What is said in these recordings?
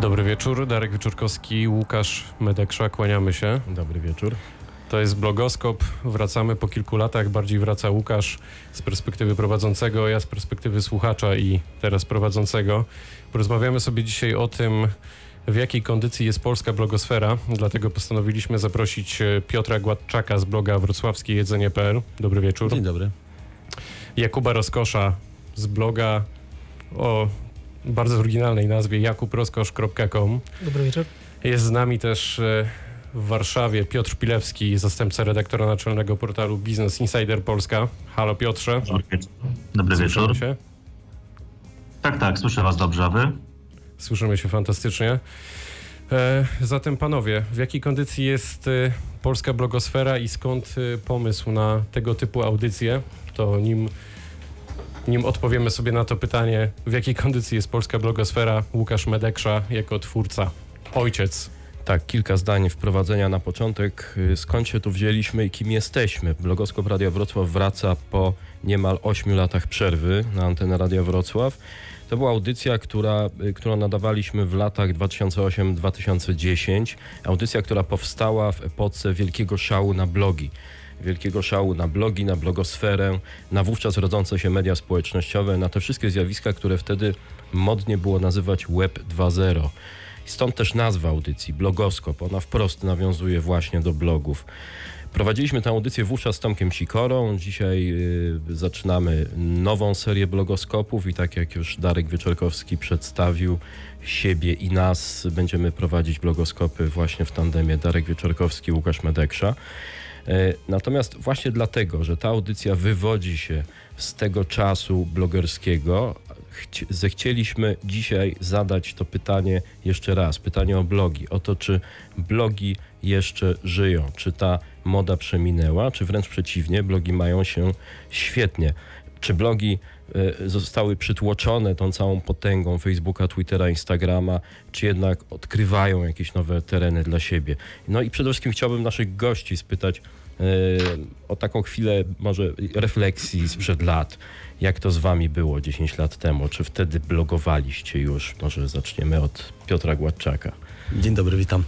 Dobry wieczór, Darek Wieczórkowski, Łukasz Medeksza, kłaniamy się. Dobry wieczór. To jest blogoskop, wracamy po kilku latach, bardziej wraca Łukasz z perspektywy prowadzącego, ja z perspektywy słuchacza i teraz prowadzącego. Porozmawiamy sobie dzisiaj o tym, w jakiej kondycji jest polska blogosfera, dlatego postanowiliśmy zaprosić e, Piotra Gładczaka z bloga wrocławskie jedzenie.pl. Dobry wieczór. Dzień dobry. Jakuba Rozkosza z bloga o bardzo oryginalnej nazwie jakubrozkosz.com. Dobry wieczór. Jest z nami też e, w Warszawie Piotr Pilewski, zastępca redaktora naczelnego portalu Business Insider Polska. Halo Piotrze. Dobry Słyszymy wieczór. się? Tak, tak, słyszę was dobrze, a wy? Słyszymy się fantastycznie. E, zatem panowie, w jakiej kondycji jest e, polska blogosfera i skąd pomysł na tego typu audycje? To nim, nim odpowiemy sobie na to pytanie, w jakiej kondycji jest polska blogosfera, Łukasz Medeksza jako twórca, ojciec Tak, kilka zdań wprowadzenia na początek. Y, Skąd się tu wzięliśmy i kim jesteśmy? Blogoskop Radia Wrocław wraca po niemal 8 latach przerwy na antenę Radia Wrocław. To była audycja, która, y, którą nadawaliśmy w latach 2008-2010. Audycja, która powstała w epoce wielkiego szału na blogi. Wielkiego szału na blogi, na blogosferę, na wówczas rodzące się media społecznościowe, na te wszystkie zjawiska, które wtedy modnie było nazywać Web 2.0. Stąd też nazwa audycji, blogoskop. Ona wprost nawiązuje właśnie do blogów. Prowadziliśmy tę audycję wówczas z Tomkiem Sikorą. Dzisiaj y, zaczynamy nową serię blogoskopów i tak jak już Darek Wieczorkowski przedstawił siebie i nas, będziemy prowadzić blogoskopy właśnie w tandemie Darek Wieczorkowski, Łukasz Medeksza. E, Natomiast właśnie dlatego, że ta audycja wywodzi się z tego czasu blogerskiego, chci- zechcieliśmy dzisiaj zadać to pytanie jeszcze raz. Pytanie o blogi. O to, czy blogi jeszcze żyją, czy ta moda przeminęła, czy wręcz przeciwnie, blogi mają się świetnie. Czy blogi zostały przytłoczone tą całą potęgą Facebooka, Twittera, Instagrama, czy jednak odkrywają jakieś nowe tereny dla siebie. No i przede wszystkim chciałbym naszych gości spytać e, o taką chwilę może refleksji sprzed lat. Jak to z wami było 10 lat temu? Czy wtedy blogowaliście już? Może zaczniemy od Piotra Gładczaka. Dzień dobry, witam.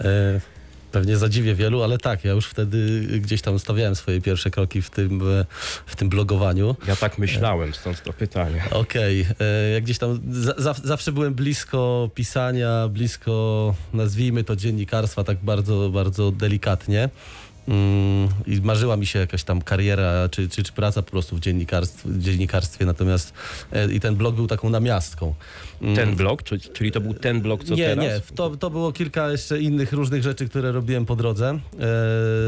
E, Pewnie zadziwię wielu, ale tak, ja już wtedy gdzieś tam stawiałem swoje pierwsze kroki w tym, e, w tym blogowaniu. Ja tak myślałem, stąd to pytanie. Okej, e, jak gdzieś tam za, zawsze byłem blisko pisania, blisko nazwijmy to dziennikarstwa, tak bardzo, bardzo delikatnie. Mm, I marzyła mi się jakaś tam kariera czy, czy, czy praca po prostu w dziennikarstwie, dziennikarstwie natomiast e, i ten blog był taką namiastką. Mm, Ten blog, czy- czyli to był ten blog, co nie, teraz? nie. To, to było kilka jeszcze innych różnych rzeczy, które robiłem po drodze. E,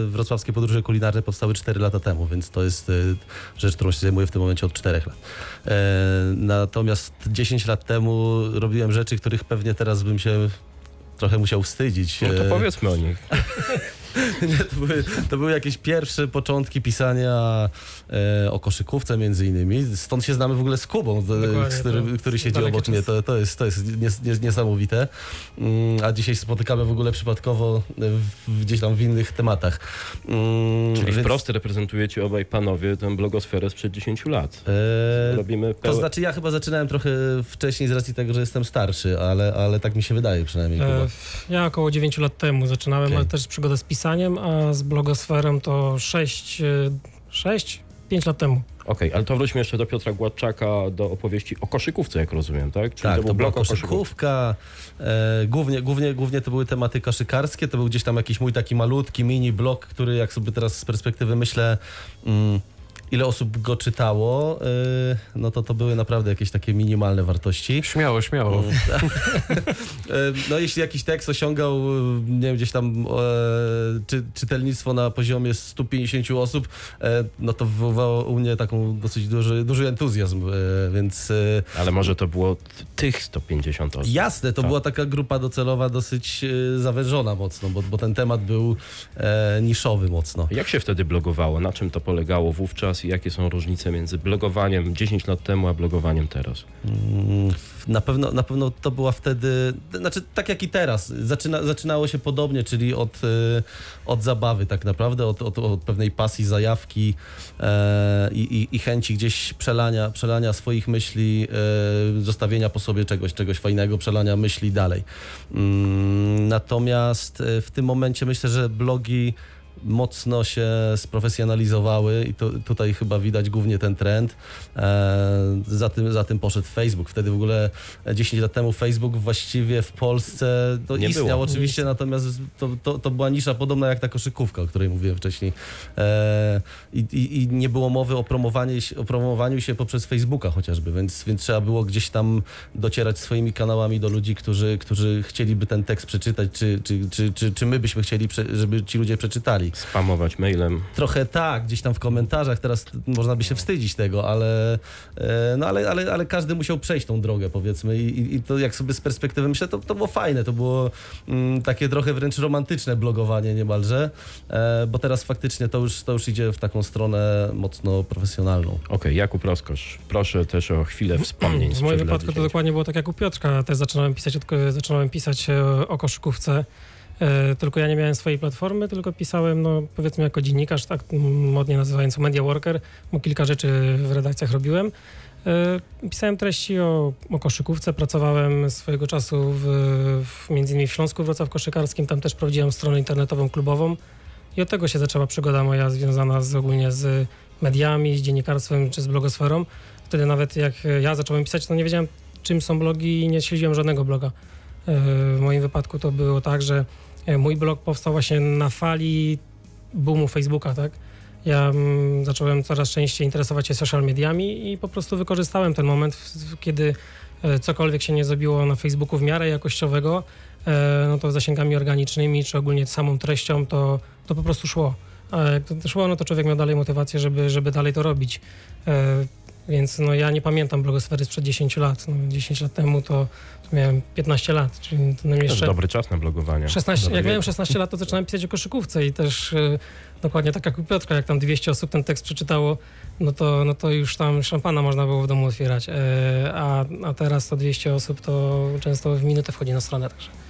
wrocławskie podróże kulinarne powstały 4 lata temu, więc to jest e, rzecz, którą się zajmuję w tym momencie od 4 lat. Natomiast 10 lat temu robiłem rzeczy, których pewnie teraz bym się trochę musiał wstydzić. No to powiedzmy o nich. nie, to, były, to były jakieś pierwsze początki pisania e, o koszykówce między innymi. Stąd się znamy w ogóle z Kubą, Dokładnie, z który, to który siedzi obok mnie. czasy. To, to jest, to jest nies, nies, niesamowite. Mm, a dzisiaj spotykamy w ogóle przypadkowo w, gdzieś tam w innych tematach. Mm, Czyli więc, wprost reprezentujecie obaj panowie tę blogosferę sprzed 10 lat. E, Robimy to znaczy ja chyba zaczynałem trochę wcześniej z racji tego, że jestem starszy, ale, ale tak mi się wydaje przynajmniej. E, ja około 9 lat temu zaczynałem, Okej. ale też przygodę z pisaniem, a z blogosferą to 6, 6 5 lat temu. Okej, ale to wróćmy jeszcze do Piotra Gładczaka, do opowieści o koszykówce, jak rozumiem, tak? Czyli Tak, był to była koszykówka. E, głównie, głównie, głównie to były tematy koszykarskie. To był gdzieś tam jakiś mój taki malutki mini blog, który jak sobie teraz z perspektywy myślę, mm, ile osób go czytało, e, no to to były naprawdę jakieś takie minimalne wartości. Śmiało, śmiało. E, No jeśli jakiś tekst osiągał, e, nie wiem, gdzieś tam e, czy, czytelnictwo na poziomie 150 osób, e, no to wywołało u mnie taką dosyć duży, duży entuzjazm, e, więc... Ale może to było tych 150 osób. Jasne, to Tak. była taka grupa docelowa dosyć zawężona mocno, bo, bo ten temat był niszowy mocno. Jak się wtedy blogowało? Na czym to polegało wówczas? Teraz i jakie są różnice między blogowaniem 10 lat temu, a blogowaniem teraz? Mm, Na pewno, na pewno to była wtedy, znaczy tak jak i teraz, zaczyna, zaczynało się podobnie, czyli od, y, od zabawy tak naprawdę, od, od, od pewnej pasji, zajawki e, i, i, chęci gdzieś przelania, przelania swoich myśli, e, zostawienia po sobie czegoś, czegoś fajnego, przelania myśli dalej. Mm, natomiast e, w tym momencie myślę, że blogi mocno się sprofesjonalizowały i tutaj chyba widać głównie ten trend. E, za, tym, za tym poszedł Facebook. Wtedy w ogóle e, 10 lat temu Facebook właściwie w Polsce to Nie istniał było. oczywiście, natomiast to, to, to była nisza podobna jak ta koszykówka, o której mówiłem wcześniej. E, i, i, nie było mowy o, promowanie, o promowaniu się poprzez Facebooka chociażby, więc, więc trzeba było gdzieś tam docierać swoimi kanałami do ludzi, którzy, którzy chcieliby ten tekst przeczytać, czy, czy, czy, czy, czy my byśmy chcieli, żeby ci ludzie przeczytali. Spamować mailem. Trochę tak, gdzieś tam w komentarzach, teraz można by się wstydzić tego, ale, e, no ale, ale, ale każdy musiał przejść tą drogę, powiedzmy. I, i- to jak sobie z perspektywy myślę, to, to było fajne, to było mm, takie trochę wręcz romantyczne blogowanie niemalże, e, bo teraz faktycznie to już, to już idzie w taką stronę mocno profesjonalną. Okej, Jakub Roskosz, proszę też o chwilę wspomnień. W moim wypadku to 10. dokładnie było tak jak u Piotrka. Też zaczynałem pisać, zaczynałem pisać e, o koszykówce. E, Tylko ja nie miałem swojej platformy, tylko pisałem, no powiedzmy jako dziennikarz, tak modnie nazywając media worker, bo kilka rzeczy w redakcjach robiłem. E, Pisałem treści o, o koszykówce, pracowałem swojego czasu w, w, między innymi w Śląsku Wrocław Koszykarskim, tam też prowadziłem stronę internetową klubową i od tego się zaczęła przygoda moja związana z, ogólnie z mediami, z dziennikarstwem czy z blogosferą. Wtedy nawet jak ja zacząłem pisać, to nie wiedziałem czym są blogi i nie śledziłem żadnego bloga. E, W moim wypadku to było tak, że mój blog powstał właśnie na fali boomu Facebooka, tak? Ja mm, zacząłem coraz częściej interesować się social mediami i po prostu wykorzystałem ten moment, kiedy e, cokolwiek się nie zrobiło na Facebooku w miarę jakościowego, e, no to zasięgami organicznymi, czy ogólnie samą treścią, to, to po prostu szło. A jak to szło, no to człowiek miał dalej motywację, żeby, żeby dalej to robić. Więc no ja nie pamiętam blogosfery sprzed 10 lat. No, 10 lat temu to, to miałem 15 lat, czyli to jeszcze... dobry czas na blogowanie. 16, Dobry jak miałem wiek. 16 lat, to zaczynałem pisać o koszykówce i też e, dokładnie tak jak u Piotrka, jak tam 200 osób ten tekst przeczytało, no to, no to już tam szampana można było w domu otwierać. E, a, a teraz to 200 osób to często w minutę wchodzi na stronę. Także.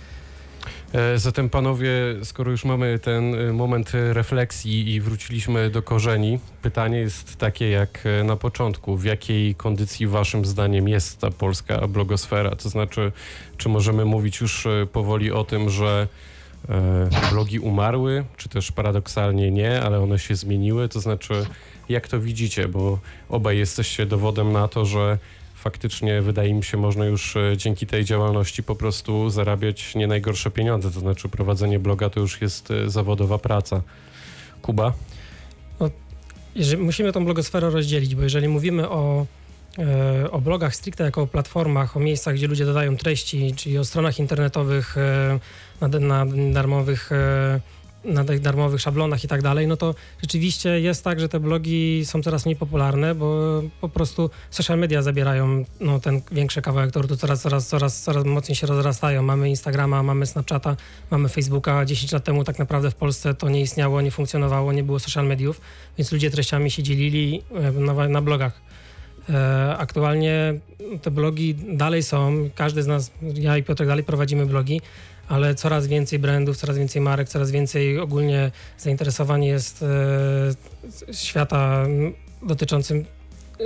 E, Zatem panowie, skoro już mamy ten e, moment refleksji i wróciliśmy do korzeni, pytanie jest takie jak e, na początku. W jakiej kondycji waszym zdaniem jest ta polska blogosfera? To znaczy, czy możemy mówić już powoli o tym, że blogi umarły, czy też paradoksalnie nie, ale one się zmieniły? To znaczy, jak to widzicie? Bo obaj jesteście dowodem na to, że faktycznie wydaje mi się, można już e, dzięki tej działalności po prostu zarabiać nie najgorsze pieniądze. To znaczy prowadzenie bloga to już jest e, zawodowa praca. Kuba? Jeżeli, musimy tą blogosferę rozdzielić, bo jeżeli mówimy o, e, o blogach stricte jako o platformach, o miejscach, gdzie ludzie dodają treści, czyli o stronach internetowych, na, na darmowych na tych darmowych szablonach i tak dalej, no to rzeczywiście jest tak, że te blogi są coraz mniej popularne, bo po prostu social media zabierają no, ten większy kawałek tortu, coraz, coraz, coraz, coraz mocniej się rozrastają. Mamy Instagrama, mamy Snapchata, mamy Facebooka. 10 lat temu tak naprawdę w Polsce to nie istniało, nie funkcjonowało, nie było social mediów, więc ludzie treściami się dzielili e, na, na blogach. E, Aktualnie te blogi dalej są, każdy z nas, ja i Piotr dalej prowadzimy blogi, ale coraz więcej brandów, coraz więcej marek, coraz więcej ogólnie zainteresowań jest e, świata dotyczącym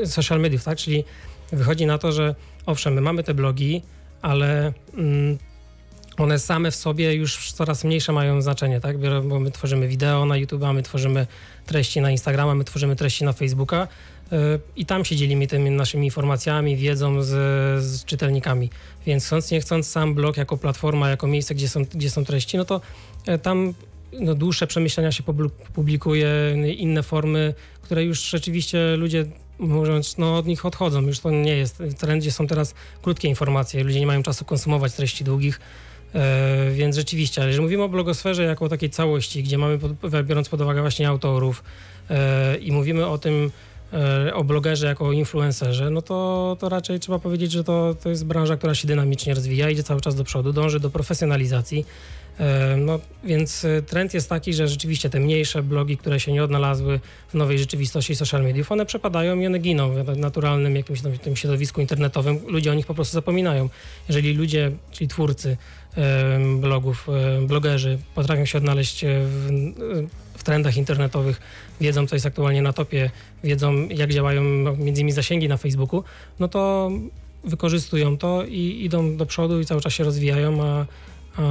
social mediów, tak? Czyli wychodzi na to, że owszem, my mamy te blogi, ale mm, one same w sobie już coraz mniejsze mają znaczenie, tak? Bo my tworzymy wideo na YouTube, my tworzymy treści na Instagrama, my tworzymy treści na Facebooka i tam się dzielimy tymi naszymi informacjami, wiedzą z, z czytelnikami. Więc chcąc, nie chcąc, sam blog jako platforma, jako miejsce, gdzie są, gdzie są treści, no to e, tam no, dłuższe przemyślenia się publi- publikuje, inne formy, które już rzeczywiście ludzie mówiąc, no od nich odchodzą. Już to nie jest. W trendzie są teraz krótkie informacje. Ludzie nie mają czasu konsumować treści długich. E, więc rzeczywiście, ale jeżeli mówimy o blogosferze jako takiej całości, gdzie mamy, pod, biorąc pod uwagę właśnie autorów e, i mówimy o tym, o blogerze jako o influencerze, no to, to raczej trzeba powiedzieć, że to, to jest branża, która się dynamicznie rozwija, idzie cały czas do przodu, dąży do profesjonalizacji. E, No, więc e, trend jest taki, że rzeczywiście te mniejsze blogi, które się nie odnalazły w nowej rzeczywistości social mediów, one przepadają i one giną w naturalnym jakimś tam tym środowisku internetowym. Ludzie o nich po prostu zapominają. Jeżeli ludzie, czyli twórcy e, blogów, e, blogerzy potrafią się odnaleźć e, w, w trendach internetowych, wiedzą, co jest aktualnie na topie, wiedzą, jak działają między innymi zasięgi na Facebooku, no to wykorzystują to i idą do przodu i cały czas się rozwijają, a, a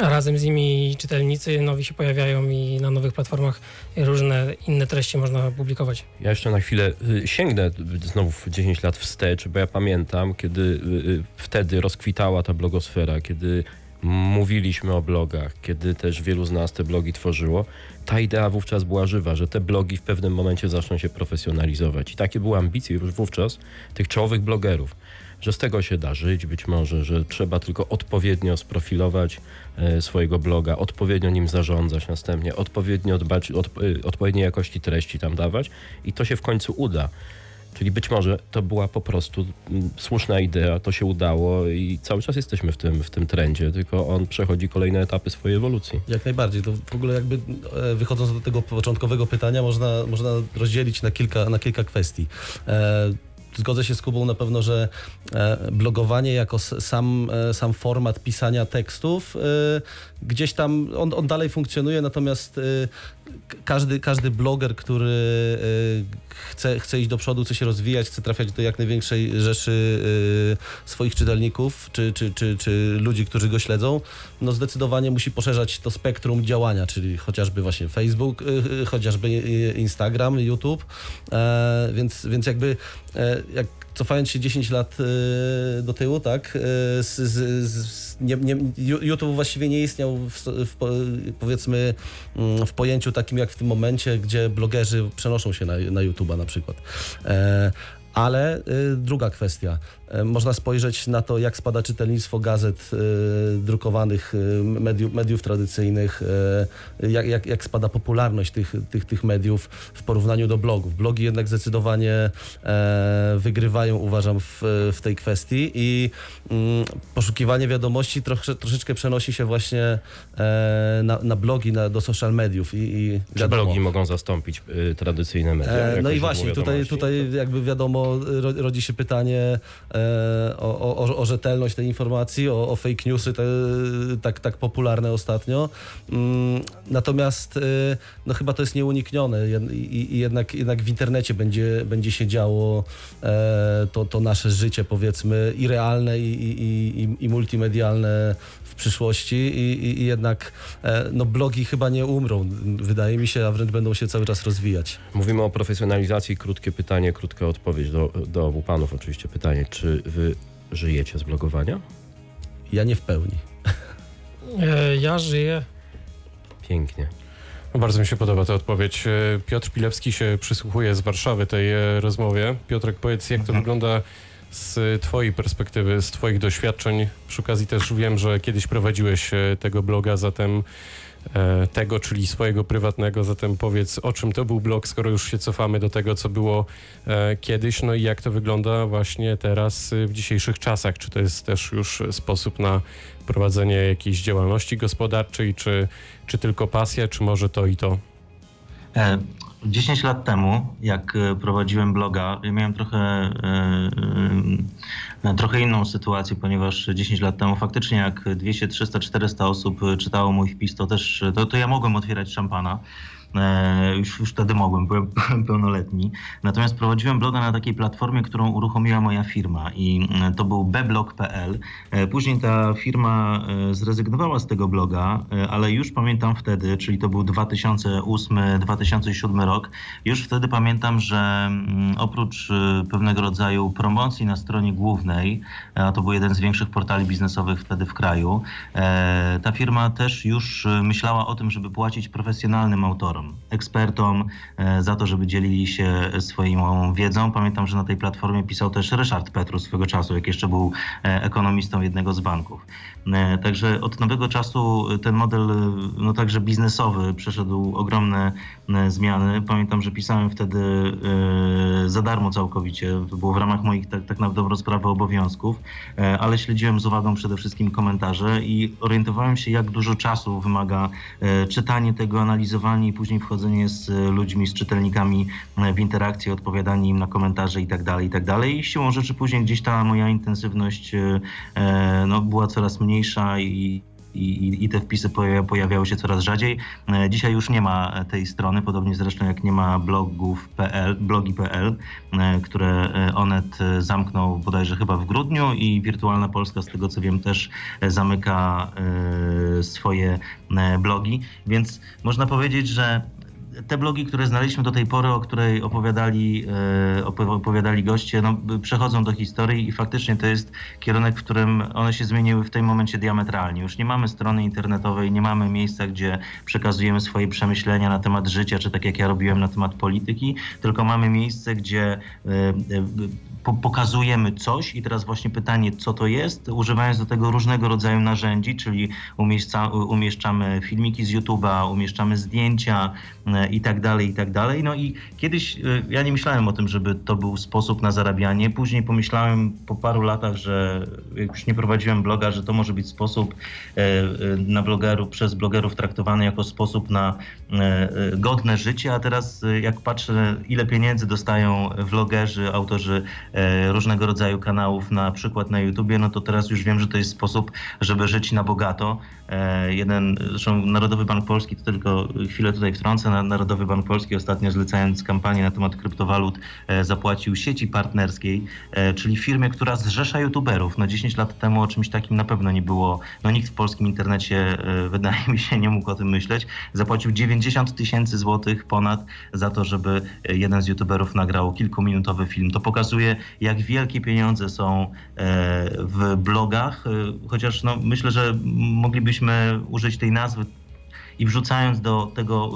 a razem z nimi czytelnicy nowi się pojawiają i na nowych platformach różne inne treści można publikować. Ja jeszcze na chwilę y, sięgnę znowu w 10 lat wstecz, bo ja pamiętam, kiedy y, y, wtedy rozkwitała ta blogosfera, kiedy mówiliśmy o blogach, kiedy też wielu z nas te blogi tworzyło, ta idea wówczas była żywa, że te blogi w pewnym momencie zaczną się profesjonalizować. I takie były ambicje już wówczas tych czołowych blogerów, że z tego się da żyć być może, że trzeba tylko odpowiednio sprofilować e, swojego bloga, odpowiednio nim zarządzać następnie, odpowiednio dbać, od, e, odpowiedniej jakości treści tam dawać i to się w końcu uda. Czyli być może to była po prostu mm, słuszna idea, to się udało i cały czas jesteśmy w tym, w tym trendzie, tylko on przechodzi kolejne etapy swojej ewolucji. Jak najbardziej. To w ogóle jakby e, wychodząc do tego początkowego pytania, można, można rozdzielić na kilka, na kilka kwestii. E, Zgodzę się z Kubą na pewno, że e, blogowanie jako sam, e, sam format pisania tekstów gdzieś tam on, on dalej funkcjonuje, natomiast każdy, każdy bloger, który e, chce, chce iść do przodu, chce się rozwijać, chce trafiać do jak największej rzeszy e, swoich czytelników czy, czy, czy, czy ludzi, którzy go śledzą, no zdecydowanie musi poszerzać to spektrum działania, czyli chociażby właśnie Facebook, y, chociażby Instagram, YouTube, e, więc, więc jakby e, jak cofając się 10 lat y, do tyłu, tak, y, z, z, z, nie, nie, YouTube właściwie nie istniał w, w, po- powiedzmy mm, w pojęciu takim jak w tym momencie, gdzie blogerzy przenoszą się na, na YouTube'a na przykład. E, ale y, druga kwestia. E, Można spojrzeć na to, jak spada czytelnictwo gazet y, drukowanych, y, mediów, mediów tradycyjnych, y, jak, jak, jak spada popularność tych, tych, tych mediów w porównaniu do blogów. Blogi jednak zdecydowanie e, wygrywają, uważam, w, w tej kwestii i mm, poszukiwanie wiadomości trosze, troszeczkę przenosi się właśnie e, na, na blogi, na, do social mediów. I, i Czy blogi mogą zastąpić y, tradycyjne media? E, No i właśnie, tutaj, tutaj jakby wiadomo, ro- rodzi się pytanie e, o, o, o rzetelność tej informacji, o, o fake newsy te, tak, tak popularne ostatnio. Mm, Natomiast e, no chyba to jest nieuniknione i, jednak, jednak w internecie będzie, będzie się działo e, to, to nasze życie powiedzmy i realne i, i, i, i multimedialne w przyszłości i, i, jednak no blogi chyba nie umrą, wydaje mi się, a wręcz będą się cały czas rozwijać. Mówimy o profesjonalizacji. Krótkie pytanie, krótka odpowiedź do, do obu panów oczywiście. Pytanie, czy wy żyjecie z blogowania? Ja nie w pełni. E, Ja żyję Pięknie. No, Bardzo mi się podoba ta odpowiedź. E, Piotr Pilewski się przysłuchuje z Warszawy tej e, rozmowie. Piotrek, powiedz, jak to Mhm. wygląda z twojej perspektywy, z twoich doświadczeń? Przy okazji też wiem, że kiedyś prowadziłeś tego bloga, zatem tego, czyli swojego prywatnego, zatem powiedz, o czym to był blog, skoro już się cofamy do tego, co było e, kiedyś, no i jak to wygląda właśnie teraz e, w dzisiejszych czasach? Czy to jest też już sposób na prowadzenie jakiejś działalności gospodarczej, czy, czy tylko pasja, czy może to i to? E, 10 lat temu, jak e, prowadziłem bloga, ja miałem trochę, e, e, trochę inną sytuację, ponieważ 10 lat temu faktycznie jak 200, 300, 400 osób czytało mój wpis, to też to, to ja mogłem otwierać szampana. E, Już, już wtedy mogłem, byłem pełnoletni. Natomiast prowadziłem bloga na takiej platformie, którą uruchomiła moja firma i e, to był beblog.pl. E, Później ta firma zrezygnowała z tego bloga, ale już pamiętam wtedy, czyli to był 2008-2007 rok, już wtedy pamiętam, że mm, oprócz pewnego rodzaju promocji na stronie głównej, a to był jeden z większych portali biznesowych wtedy w kraju, ta firma też już myślała o tym, żeby płacić profesjonalnym autorom. Ekspertom e, za to, żeby dzielili się swoją wiedzą. Pamiętam, że na tej platformie pisał też Ryszard Petru swego czasu, jak jeszcze był e, ekonomistą jednego z banków. E, Także od nowego czasu ten model, no także biznesowy, przeszedł ogromne zmiany. Pamiętam, że pisałem wtedy za darmo całkowicie. To było w ramach moich tak, tak na dobrą sprawę obowiązków, ale śledziłem z uwagą przede wszystkim komentarze i orientowałem się, jak dużo czasu wymaga czytanie tego, analizowanie i później wchodzenie z e, ludźmi, z czytelnikami e, w interakcję, odpowiadanie im na komentarze i tak dalej, i tak dalej. I siłą rzeczy później gdzieś ta moja intensywność e, no, była coraz mniejsza i, i, i te wpisy pojawia- pojawiały się coraz rzadziej. E, Dzisiaj już nie ma tej strony, podobnie zresztą jak nie ma blogów.pl, blogi.pl, e, które e, Onet zamknął bodajże chyba w grudniu i Wirtualna Polska, z tego co wiem, też zamyka swoje blogi, więc można powiedzieć, że te blogi, które znaleźliśmy do tej pory, o której opowiadali, e, opowi- opowiadali goście, no, przechodzą do historii i faktycznie to jest kierunek, w którym one się zmieniły w tym momencie diametralnie. Już nie mamy strony internetowej, nie mamy miejsca, gdzie przekazujemy swoje przemyślenia na temat życia, czy tak jak ja robiłem na temat polityki, tylko mamy miejsce, gdzie e, e, po- pokazujemy coś i teraz właśnie pytanie, co to jest, używając do tego różnego rodzaju narzędzi, czyli umieszcza, umieszczamy filmiki z YouTube'a, umieszczamy zdjęcia i tak dalej, i tak dalej. No i kiedyś e, ja nie myślałem o tym, żeby to był sposób na zarabianie. Później pomyślałem po paru latach, że jak już nie prowadziłem bloga, że to może być sposób e, e, na blogerów, przez blogerów traktowany jako sposób na e, e, godne życie, a teraz e, jak patrzę, ile pieniędzy dostają vlogerzy, autorzy e, różnego rodzaju kanałów, na przykład na YouTubie, no to teraz już wiem, że to jest sposób, żeby żyć na bogato. E, Jeden, zresztą Narodowy Bank Polski, to tylko chwilę tutaj wtrącę, Narodowy Bank Polski ostatnio zlecając kampanię na temat kryptowalut e, zapłacił sieci partnerskiej, e, czyli firmie, która zrzesza youtuberów. No 10 lat temu o czymś takim na pewno nie było, no nikt w polskim internecie e, wydaje mi się nie mógł o tym myśleć. Zapłacił 90 tysięcy złotych ponad za to, żeby jeden z youtuberów nagrał kilkuminutowy film. To pokazuje, jak wielkie pieniądze są w blogach, chociaż no, myślę, że moglibyśmy użyć tej nazwy i wrzucając do tego,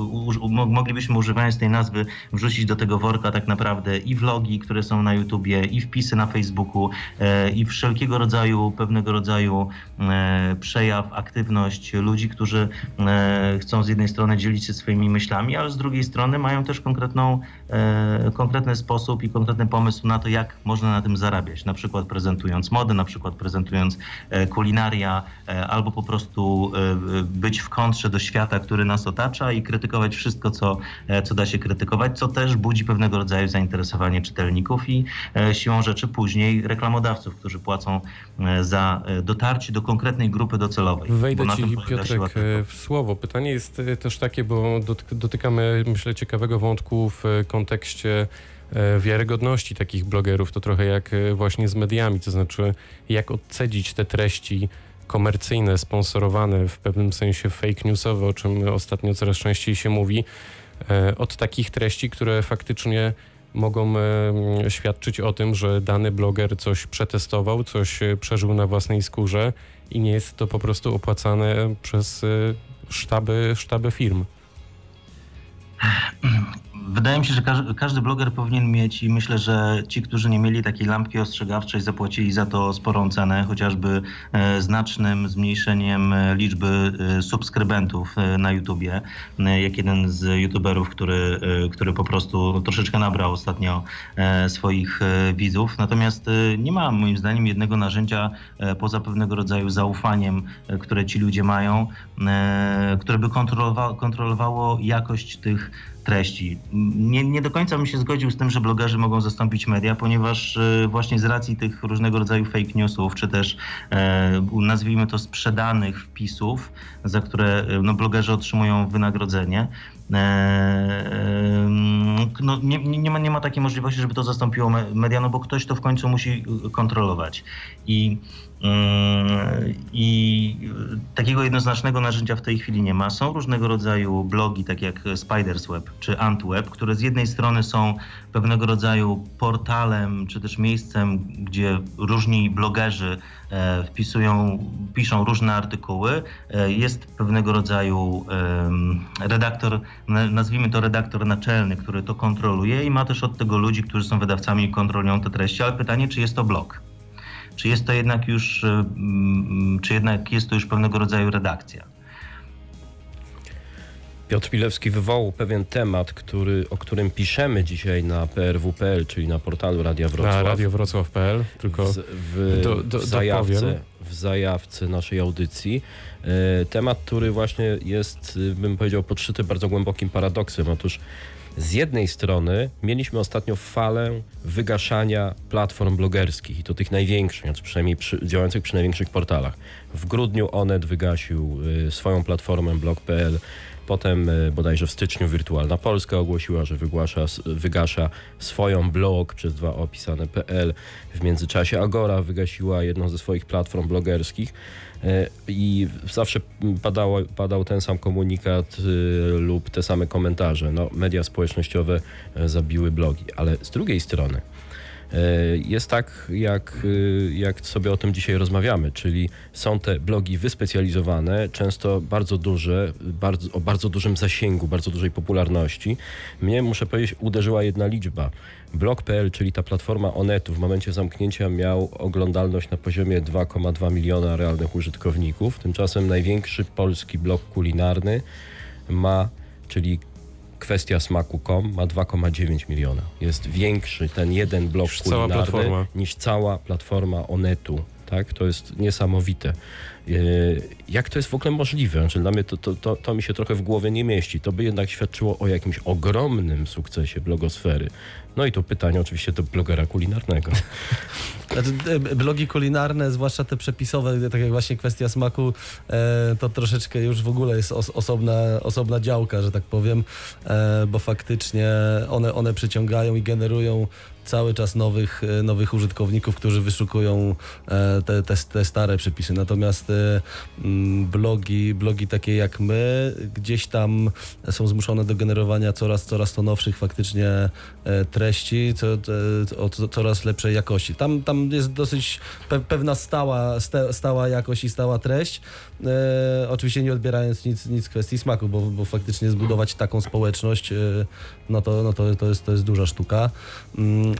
moglibyśmy używając tej nazwy wrzucić do tego worka tak naprawdę i vlogi, które są na YouTubie, i wpisy na Facebooku, e, i wszelkiego rodzaju, pewnego rodzaju e, przejaw, aktywność ludzi, którzy e, chcą z jednej strony dzielić się swoimi myślami, ale z drugiej strony mają też konkretną, konkretny sposób i konkretny pomysł na to, jak można na tym zarabiać. Na przykład prezentując modę, na przykład prezentując kulinaria, albo po prostu być w kontrze do świata, który nas otacza i krytykować wszystko, co, e, co da się krytykować, co też budzi pewnego rodzaju zainteresowanie czytelników i e, siłą rzeczy później reklamodawców, którzy płacą e, za dotarcie do konkretnej grupy docelowej. Wejdę ci, Piotrek, w słowo. Pytanie jest też takie, bo dotyk- dotykamy, myślę, ciekawego wątku w kontekście wiarygodności takich blogerów. To trochę jak właśnie z mediami, to znaczy jak odcedzić te treści komercyjne, sponsorowane, w pewnym sensie fake newsowe, o czym ostatnio coraz częściej się mówi, e, od takich treści, które faktycznie mogą e, świadczyć o tym, że dany bloger coś przetestował, coś e, przeżył na własnej skórze i nie jest to po prostu opłacane przez sztaby, sztaby firm. Wydaje mi się, że każdy, bloger powinien mieć i myślę, że ci, którzy nie mieli takiej lampki ostrzegawczej, zapłacili za to sporą cenę, chociażby e, znacznym zmniejszeniem e, liczby e, subskrybentów na YouTubie. Jak jeden z youtuberów, który, który po prostu troszeczkę nabrał ostatnio swoich widzów. Natomiast nie ma moim zdaniem jednego narzędzia poza pewnego rodzaju zaufaniem, które ci ludzie mają, które by kontrolowa- kontrolowało jakość tych treści. Nie, nie do końca bym się zgodził z tym, że blogerzy mogą zastąpić media, ponieważ e, właśnie z racji tych różnego rodzaju fake newsów, czy też e, nazwijmy to sprzedanych wpisów, za które e, no, blogerzy otrzymują wynagrodzenie, no, nie, nie, ma, nie ma takiej możliwości, żeby to zastąpiło me- media, no bo ktoś to w końcu musi kontrolować. I I takiego jednoznacznego narzędzia w tej chwili nie ma. Są różnego rodzaju blogi, tak jak Spiders Web czy Antweb, które z jednej strony są pewnego rodzaju portalem, czy też miejscem, gdzie różni blogerzy e, wpisują, piszą różne artykuły. E, Jest pewnego rodzaju redaktor, na- nazwijmy to redaktor naczelny, który to kontroluje i ma też od tego ludzi, którzy są wydawcami i kontrolują te treści, ale pytanie, czy jest to blog? Czy jest to jednak już, e, czy jednak jest to już pewnego rodzaju redakcja? Piotr Pilewski wywołał pewien temat, który, o którym piszemy dzisiaj na prw.pl, czyli na portalu Radia Wrocław. Na radiowrocław.pl, tylko w, w, do- do- w, zajawce, w zajawce naszej audycji. E, temat, który właśnie jest, y, bym powiedział, podszyty bardzo głębokim paradoksem. Otóż z jednej strony mieliśmy ostatnio falę wygaszania platform blogerskich i to tych największych, znaczy przynajmniej przy, działających przy największych portalach. W grudniu Onet wygasił y, swoją platformę blog.pl, potem y, bodajże w styczniu Wirtualna Polska ogłosiła, że wygłasza, wygasza swoją blog przez dwa opisane.pl. W międzyczasie Agora wygasiła jedną ze swoich platform blogerskich. E, I zawsze padało, padał ten sam komunikat y, lub te same komentarze. No, media społecznościowe e, zabiły blogi, ale z drugiej strony jest tak, jak, y, jak sobie o tym dzisiaj rozmawiamy, czyli są te blogi wyspecjalizowane, często bardzo duże, bardzo, o bardzo dużym zasięgu, bardzo dużej popularności. Mnie, muszę powiedzieć, uderzyła jedna liczba. Blog.pl, czyli ta platforma Onetu w momencie zamknięcia miał oglądalność na poziomie 2,2 miliona realnych użytkowników. Tymczasem największy polski blog kulinarny ma, czyli kwestia smaku.com ma 2,9 miliona. Jest większy ten jeden blog Niż cała kulinarny platforma. niż cała platforma Onetu. Tak? To jest niesamowite. E, Jak to jest w ogóle możliwe? Znaczy, dla mnie to, to, to, to mi się trochę w głowie nie mieści. To by jednak świadczyło o jakimś ogromnym sukcesie blogosfery. No i to pytanie oczywiście do blogera kulinarnego. Znaczy, e, blogi kulinarne, zwłaszcza te przepisowe, tak jak właśnie kwestia smaku, e, to troszeczkę już w ogóle jest os, osobna, osobna działka, że tak powiem, bo faktycznie one, one przyciągają i generują cały czas nowych, e, nowych użytkowników, którzy wyszukują e, te, te, te stare przepisy. Natomiast e, mm, blogi, blogi takie jak my gdzieś tam są zmuszone do generowania coraz, coraz to nowszych faktycznie treści, co, o co, coraz lepszej jakości. Tam, tam jest dosyć pe, pewna stała, stała jakość i stała treść. Oczywiście nie odbierając nic, nic kwestii smaku, bo, bo faktycznie zbudować taką społeczność, no to, no to, to, jest, to jest duża sztuka.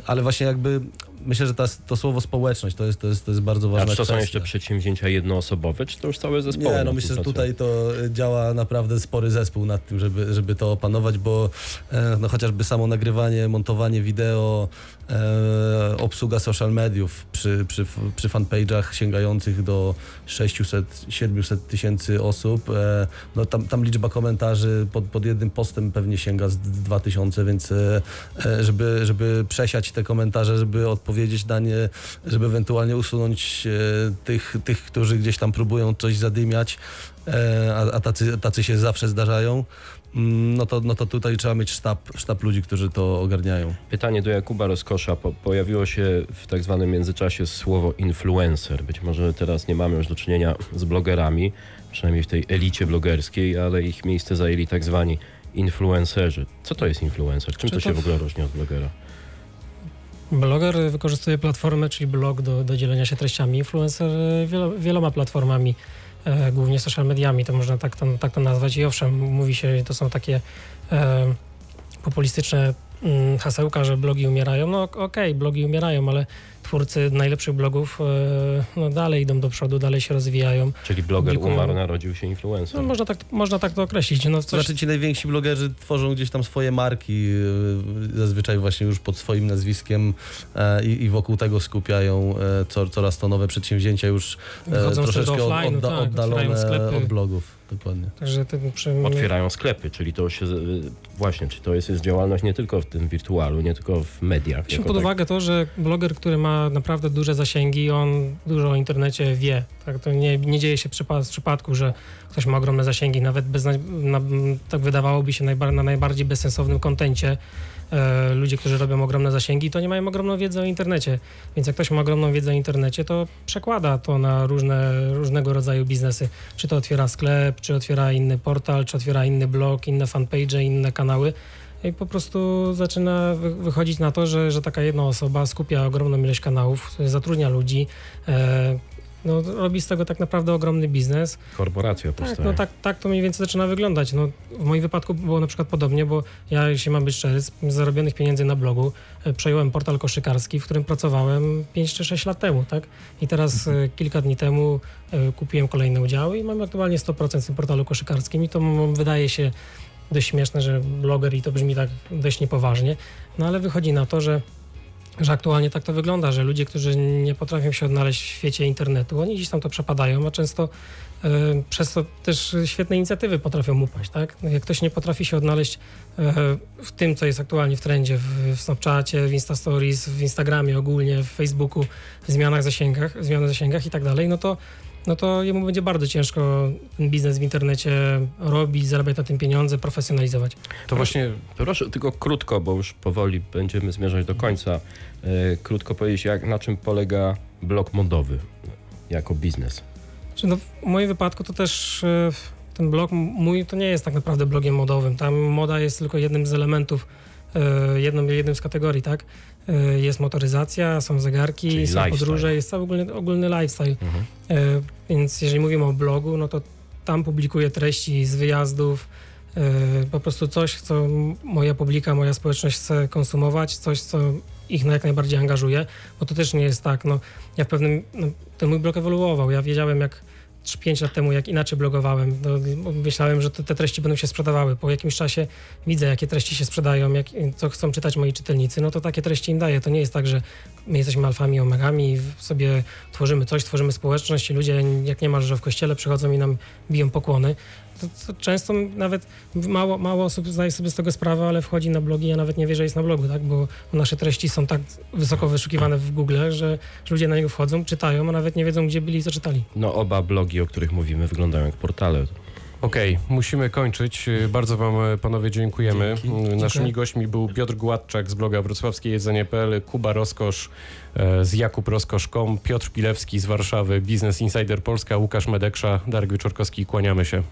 Ale właśnie jakby myślę, że ta, to słowo społeczność to jest, to jest, to jest bardzo A ważna czy to są kwestia. jeszcze przedsięwzięcia jednoosobowe, czy to już całe zespoły? Nie, no myślę, że tutaj to y, działa naprawdę spory zespół nad tym, żeby, żeby to opanować, bo e, no, chociażby samo nagrywanie, montowanie wideo, e, obsługa social mediów przy, przy, przy fanpage'ach sięgających do 600-700 tysięcy osób, e, no tam, tam liczba komentarzy pod, pod jednym postem pewnie sięga z 2000, więc e, e, żeby, żeby przesiać te komentarze, żeby odpowiedzieć na nie, żeby ewentualnie usunąć e, tych, tych, którzy gdzieś tam próbują coś zadymiać, e, a, a tacy, tacy się zawsze zdarzają, mm, no to, no to tutaj trzeba mieć sztab, sztab ludzi, którzy to ogarniają. Pytanie do Jakuba Rozkosza. Po, pojawiło się w tak zwanym międzyczasie słowo influencer. Być może teraz nie mamy już do czynienia z blogerami, przynajmniej w tej elicie blogerskiej, ale ich miejsce zajęli tak zwani influencerzy. Co to jest influencer? Czym Czy to się to- w ogóle różni od blogera? Bloger wykorzystuje platformę, czyli blog do, do dzielenia się treściami. Influencer wielo, wieloma platformami, e, głównie social mediami, to można tak to, tak to nazwać. I owszem, mówi się, to są takie e, populistyczne mm, hasełka, że blogi umierają. No ok- okej, blogi umierają, ale twórcy najlepszych blogów e, no, dalej idą do przodu, dalej się rozwijają. Czyli bloger Publikują- umarł, narodził się influencer. No, można, tak, można tak to określić. No, coś, znaczy ci najwięksi blogerzy tworzą gdzieś tam swoje marki, e, zazwyczaj właśnie już pod swoim nazwiskiem e, i, i wokół tego skupiają co, coraz to nowe przedsięwzięcia już Wychodzą troszeczkę offline'u, odda, tak, oddalone sklepy. od blogów. Dokładnie. Także ten przy, Otwierają sklepy, czyli to się właśnie, czy to jest, jest działalność nie tylko w tym wirtualu, nie tylko w mediach. Weźmy pod tak. uwagę to, że bloger, który ma naprawdę duże zasięgi, on dużo o internecie wie. Tak? To nie, nie dzieje się przypa- z przypadku, że ktoś ma ogromne zasięgi, nawet bez, na, tak wydawałoby się najbar- na najbardziej bezsensownym kontencie. E, ludzie, którzy robią ogromne zasięgi, to nie mają ogromną wiedzę o internecie. Więc jak ktoś ma ogromną wiedzę o internecie, to przekłada to na różne, różnego rodzaju biznesy. Czy to otwiera sklep, czy otwiera inny portal, czy otwiera inny blog, inne fanpage, inne kanały. I po prostu zaczyna wy- wychodzić na to, że, że taka jedna osoba skupia ogromną ilość kanałów, zatrudnia ludzi, e, no, robi z tego tak naprawdę ogromny biznes. Korporacja Tak, powstaje. no tak, tak to mniej więcej zaczyna wyglądać. No, w moim wypadku było na przykład podobnie, bo ja, jeśli mam być szczery, z zarobionych pieniędzy na blogu e, przejąłem portal koszykarski, w którym pracowałem 5 czy 6 lat temu, tak? I teraz e, kilka dni temu e, kupiłem kolejne udziały i mam aktualnie 100% w tym portalu koszykarskim i to wydaje się dość śmieszne, że bloger i to brzmi tak dość niepoważnie, no ale wychodzi na to, że że aktualnie tak to wygląda, że ludzie, którzy nie potrafią się odnaleźć w świecie internetu, oni gdzieś tam to przepadają, a często e, przez to też świetne inicjatywy potrafią upaść, tak? No Jak ktoś nie potrafi się odnaleźć e, w tym, co jest aktualnie w trendzie, w, w Snapchacie, w Instastories, w Instagramie ogólnie, w Facebooku, w zmianach zasięgach, w zmianach zasięgach i tak dalej, no to no to jemu będzie bardzo ciężko ten biznes w internecie robić, zarabiać na tym pieniądze, profesjonalizować. To właśnie Proszę tylko krótko, bo już powoli będziemy zmierzać do końca. E, krótko powiedzieć, jak, na czym polega blog modowy jako biznes. Czy no, w moim wypadku to też e, ten blog mój to nie jest tak naprawdę blogiem modowym. Tam moda jest tylko jednym z elementów, e, jedną, jednym z kategorii, tak? E, Jest motoryzacja, są zegarki, Czyli są lifestyle. podróże, jest cały ogólny, ogólny lifestyle. Mhm. E, Więc jeżeli mówimy o blogu, no to tam publikuję treści z wyjazdów, e, po prostu coś, co moja publika, moja społeczność chce konsumować, coś, co ich na jak najbardziej angażuje, bo to też nie jest tak, no ja w pewnym, no, ten mój blog ewoluował, ja wiedziałem jak 5 lat temu, jak inaczej blogowałem, myślałem, że te, treści będą się sprzedawały. Po jakimś czasie widzę, jakie treści się sprzedają, jak, co chcą czytać moi czytelnicy, no to takie treści im daję. To nie jest tak, że my jesteśmy alfami, omegami i w- sobie tworzymy coś, tworzymy społeczność i ludzie, jak nie ma, że w kościele przychodzą i nam biją pokłony. To, to często nawet mało, mało osób zdaje sobie z tego sprawę, ale wchodzi na blogi, ja nawet nie wie, że jest na blogu, tak? bo nasze treści są tak wysoko wyszukiwane w Google, że, że ludzie na niego wchodzą, czytają, a nawet nie wiedzą, gdzie byli i co czytali. No oba blogi, o których mówimy, wyglądają jak portale. Okej, musimy kończyć. Bardzo wam e, panowie dziękujemy. Dzięki. Y, Naszymi Dziękuję. gośćmi był Piotr Gładczak z bloga wrocławskie jedzenie.pl, Kuba Roskosz e, z Jakub Roskosz.com, Piotr Pilewski z Warszawy, Business Insider Polska, Łukasz Medeksza, Darek Wieczorkowski. Kłaniamy się.